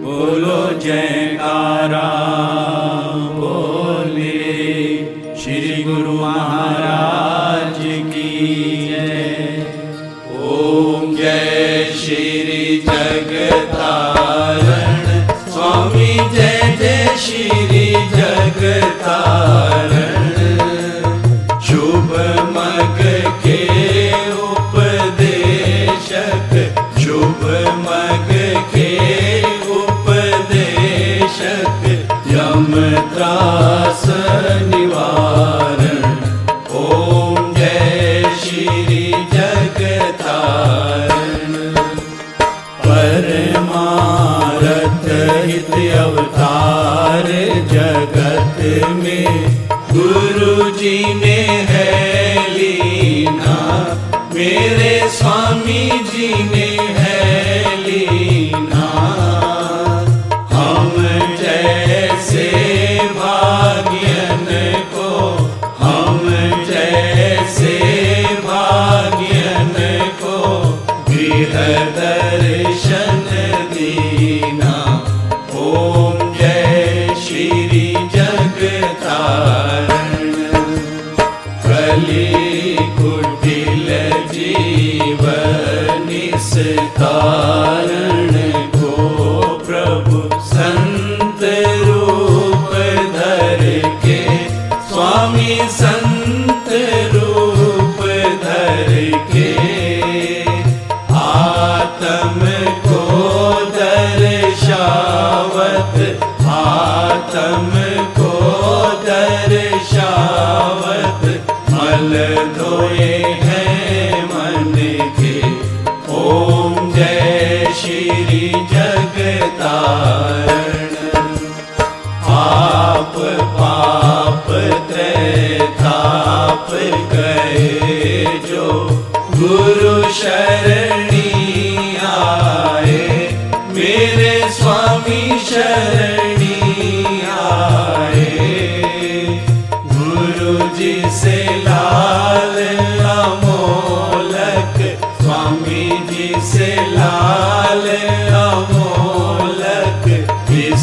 बोलो जयकारा। जगत में गुरु जी ने है लीना मेरे स्वामी जी ने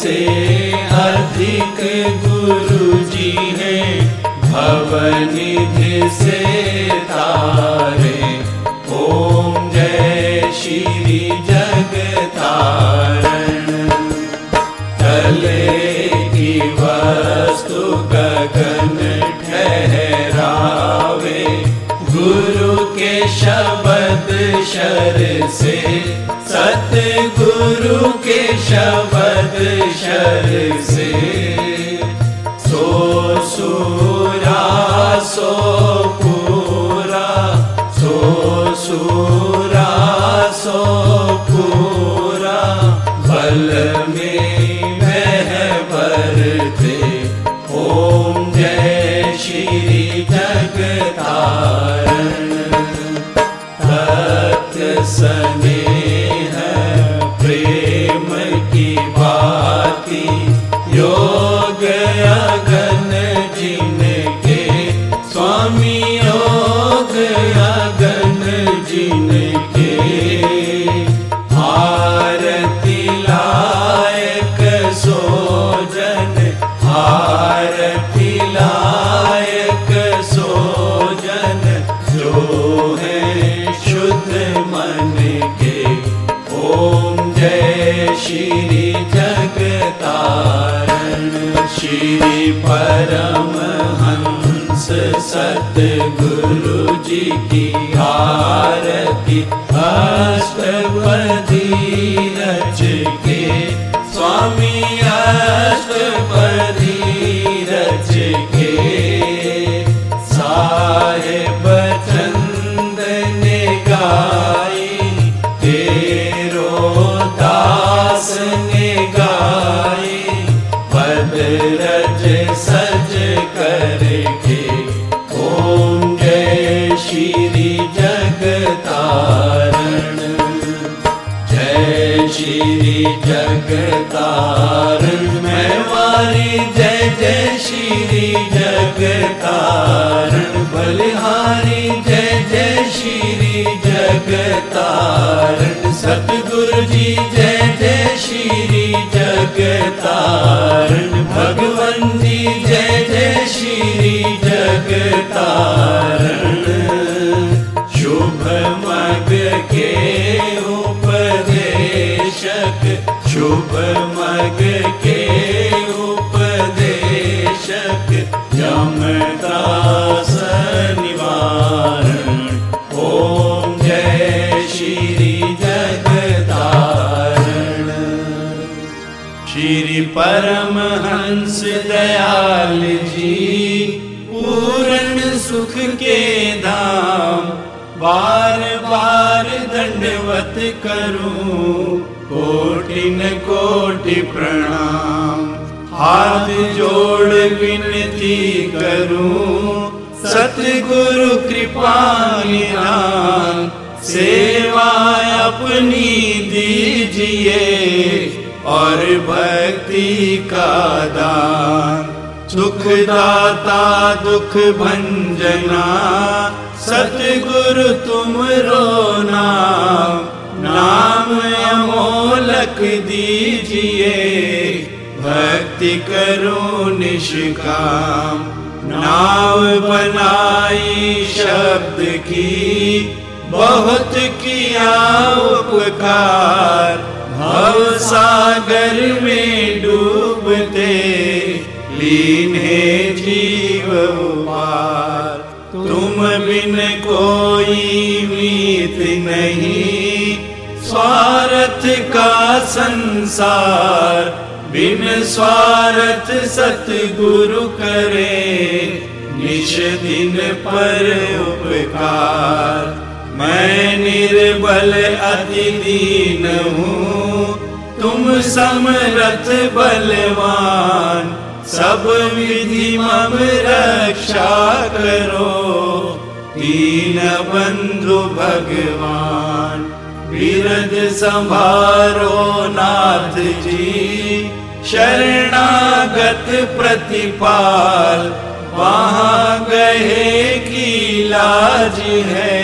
से अधिक गुरु जी है, भवनिधि से तारे। ओम जय श्री जग तारण तले की वस्तु गगन ठहरावे। गुरु के शब्द शर से सत गुरु के शब्द Tersi Sosura Sosura Shri Paramhans सतगुरु जी की आरती अष्टपदी रच के श्री जगतारण मैं वारी जय जय श्री जगतारण बलिहारी जय जय श्री जगतारण सतगुरु जी जय जय श्री जगतारण भगवान जी जय जय श्री जगतारण शुभ मग के शुभ मग के उपदेशक यमदास निवारण। ओम जय श्री जगतारण श्री परमहंस दयाल जी पूर्ण सुख के धाम बार बार दंडवत करूं कोटि न कोटि प्रणाम। हाथ जोड़ विनती करूँ। सतगुरु कृपा निधान सेवा अपनी दीजिए और भक्ति का दान। सुख दाता दुख भंजना। सतगुरु तुम रो नाम नाम अमोलक दीजिए। भक्ति करो निष्काम। नाव बनाई शब्द की, बहुत किया उपकार। भव सागर में डूबते, लीन है जीव पार तुम बिन कोई मीत नहीं। स्वार्थ का संसार, बिन स्वार्थ सतगुरु करे, निश दिन पर उपकार। मैं निर्बल अति दीन हूँ, तुम समरथ बलवान। सब विधि मम रक्षा करो, दीन बंधु भगवान। बिरद संभारो नाथ जी, शरणागत प्रतिपाल, वहाँ गए की लाज है,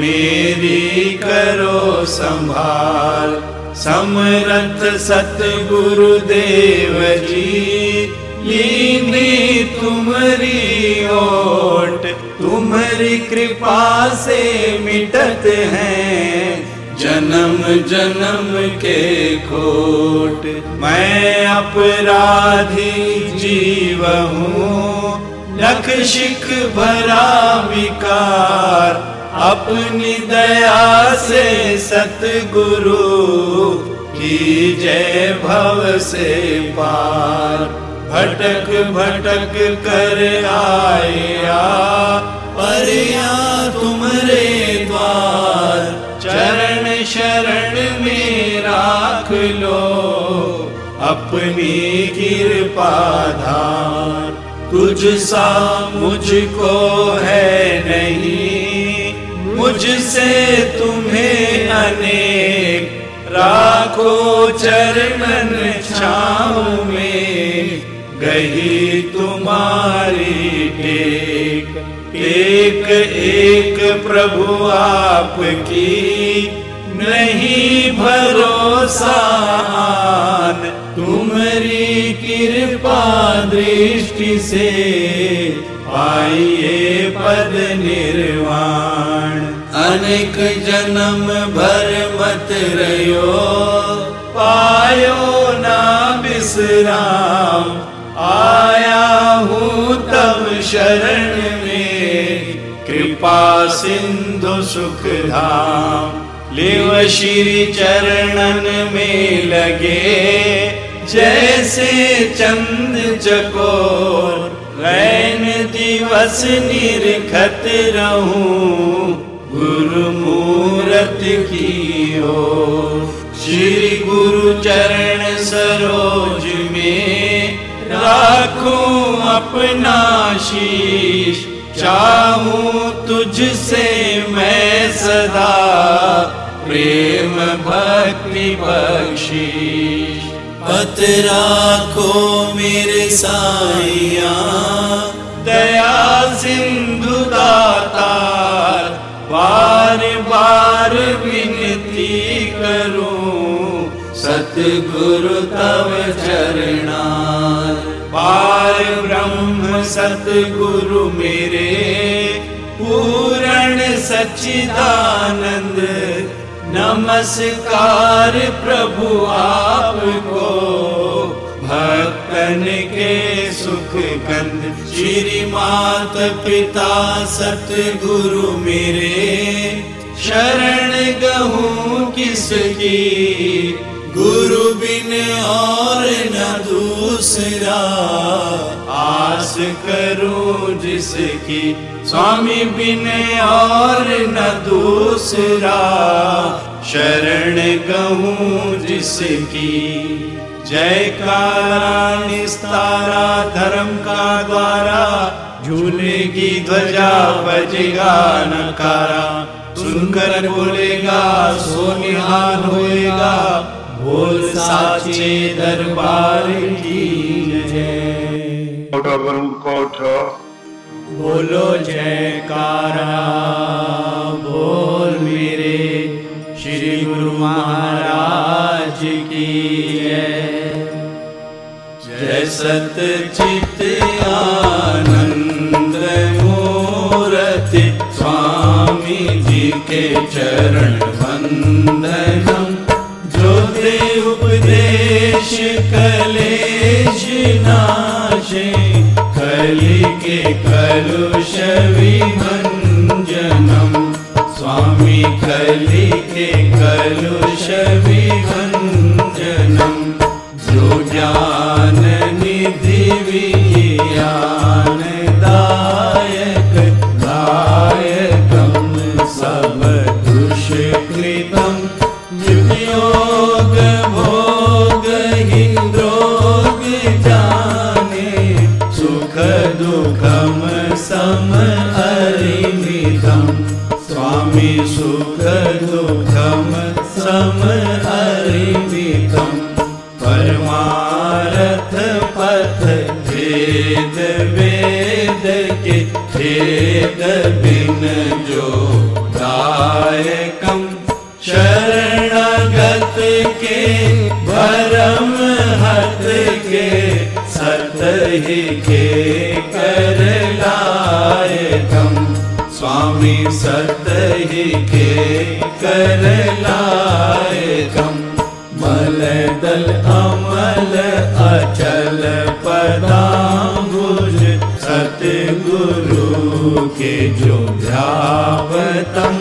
मेरी करो संभाल। समरथ सतगुरु देव जी लीनी तुम्हारी ओट, तुम्हारी कृपा से मिटत हैं जन्म जन्म के खोट। मैं अपराधी जीव हूँ लख शिख भरा विकार, अपनी दया से सतगुरु की जय भव से पार। भटक भटक कर आया। परिया तुमरे द्वार, चरण शरण में राख लो। अपनी कृपा धार, तुझ सा मुझको है नहीं। मुझसे तुम्हें अनेक राखो चरणन छाँव में। गही तुम्हारी टेक। एक एक प्रभु आपकी नहीं भरोसा तुम्हारी कृपा दृष्टि से पाइए पद निर्वाण। अनेक जन्म भर मत रहो पायो ना विश्राम। हूँ तब शरण में। कृपा सिंधु सुख धाम लिव श्री चरणन में लगे। जैसे चंद चकोर, रैन दिवस निरखत रहूँ। गुरु मूरत की ओर। श्री गुरु चरण सरोज अपना शीश चाहूँ तुझसे मैं सदा। प्रेम भक्ति बख्शीश। पत राखो मेरे साइया। दया सिंधु दातार बार बार विनती करूँ। सतगुरु तव चरणार सतगुरु मेरे, पूर्ण सच्चिदानंद, नमस्कार प्रभु आपको। भक्तन के सुख कंद श्री मात पिता सतगुरु मेरे, शरण गहूँ किसकी? गुरु बिन और न दूसरा। आस करूँ जिसकी स्वामी बिन और न दूसरा। शरण गहूं जिसकी। जयकारा निस्तारा धर्म का द्वारा, झूलेगी ध्वजा बजेगा नकारा सुनकर बोलेगा, सोनिहाल होएगा, बोल साचे दरबार की जय। कोठ बोलो जयकारा बोल मेरे श्री गुरु महाराज की जय। जय सत चित शर्विखनु स्वामी कलिके शर्विखनु जनो सम अरिमितम परमारथ पथ भेद वेद के भेद बिन जो दायकम। शरणागत के भरम हत के सत के कर स्वामी सत ही के कर लायकम मल दल अमल अचल पदाम्बुज सतगुरु के जो ध्यावतम।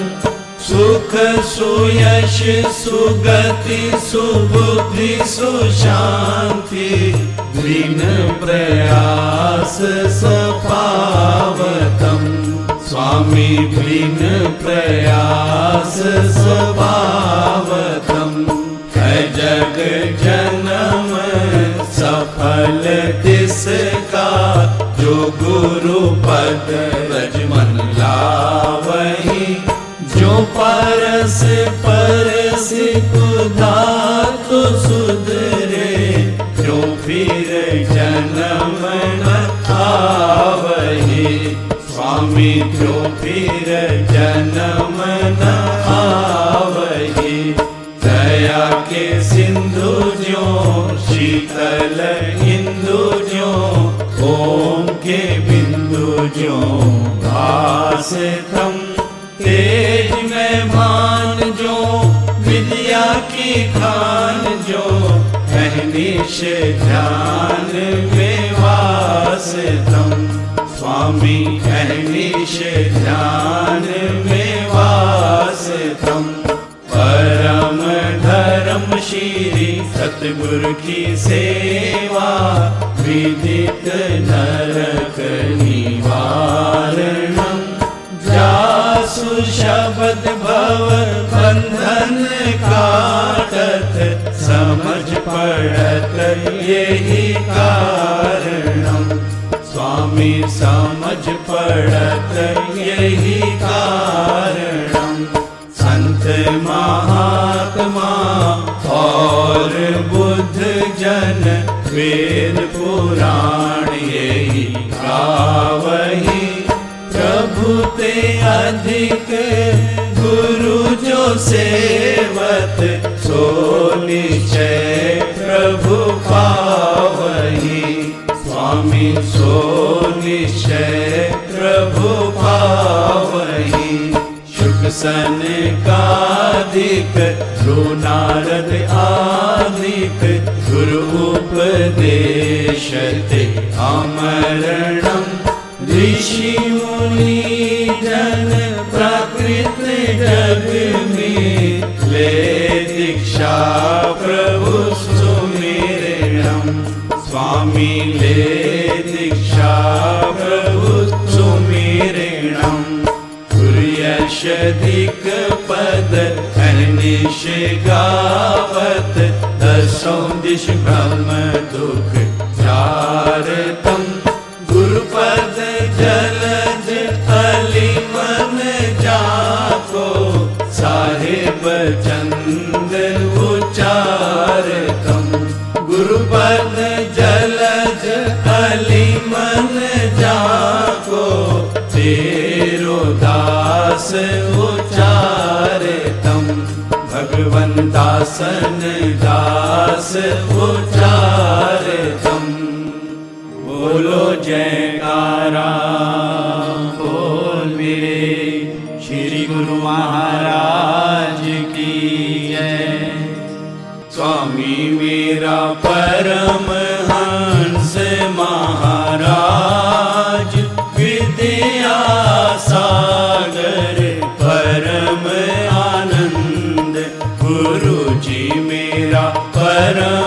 सुख सुयश सुगति सुबुद्धि सुशांति दिन प्रयास सपावतम। स्वामी बिन प्रयास सपावतम है जग जन्म सफल तिसका। जो गुरु पद रजमन लावही। जो परस परस कुदा तो सुधरे जो फिर जन्म न आवही। दया के सिंधु जो शीतल इंदु जो ओम के बिंदु जो भासतम तेज में भान जो विद्या की खान जो अहनिश ध्यान में वासतम स्वामी अहनिश ध्यान में वासतम। परम धर्म श्री सतगुरु की सेवा विदित नरक निवारणम। जासु शब्द भव बंधन काटत समझ पड़त यही कारणम स्वामी समझ पड़त यही कारणम संत महात्मा और बुद्ध जन वेद पुराण यही गावही प्रभु ते अधिक गुरु जो सेवत, सो निश्चय सो निश्चय प्रभु पावही शुक सन कादिक ध्रुव नारद आदिक गुरु उपदेश ते अमरणम ऋषि मुनि जन प्राकृत जग में ले दीक्षा प्रभु सुमेरणम स्वामी ले दीक्षा प्रभुसुमेरेणम् सूर्यशधिकपद अनिश गावत दशौ दिश ब्रह्म दुःख चारतम् गुरुपद जलज अलिमन जाको साहेब चन्द्र उचारतम् गुरुपद अली मन जाको तेरो दास उचारतम भगवन दासन दास उचारतम बोलो जयकारा, बोल मेरे श्री गुरु महाराज की जय। स्वामी मेरा परम परम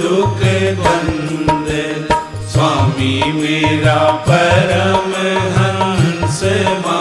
दुख बंद स्वामी मेरा परम हंस मा।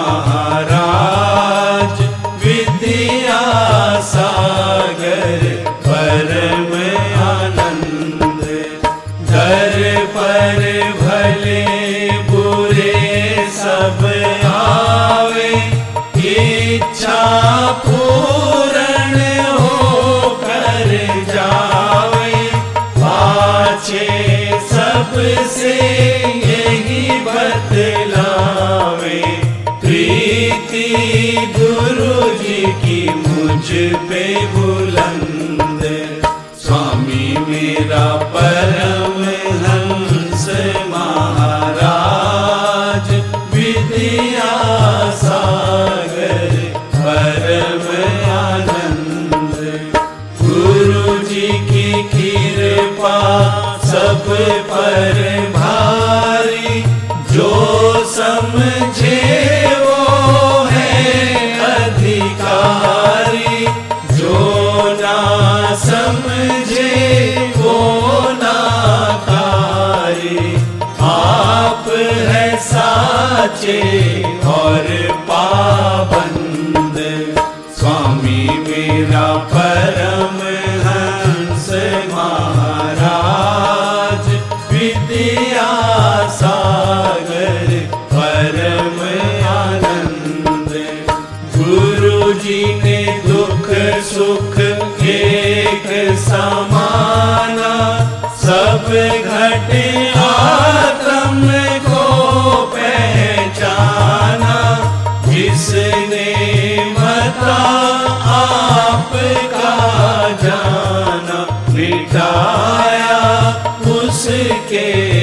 सके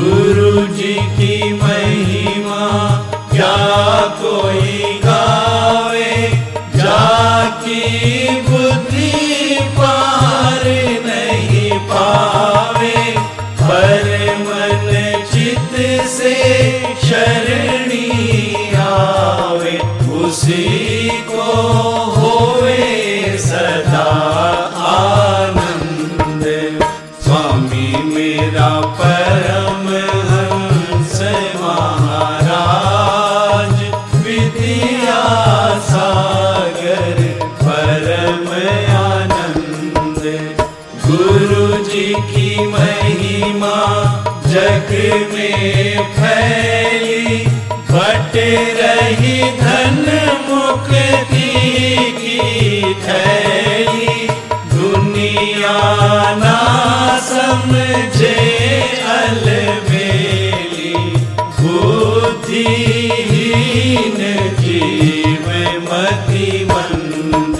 गुरु जी की महिमा क्या कोई गावे जाकी बुद्धि पार नहीं पावे। पर मन चित से शरणी आवे, उसी फैली दुनिया ना समझे अलबेली। जीव मति मंद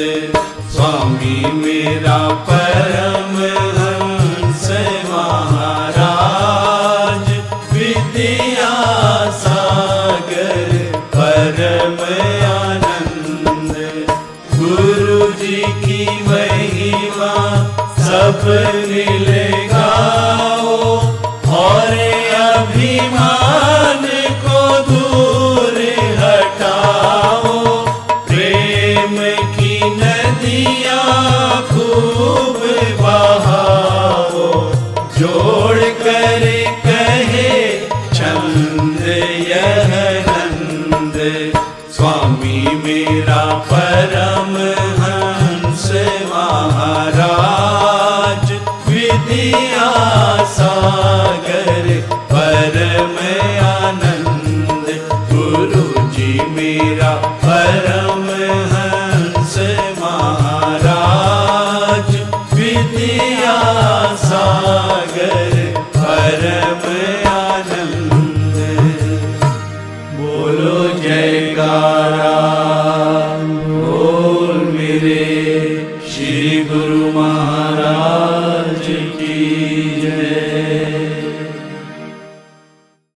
स्वामी मेरा परम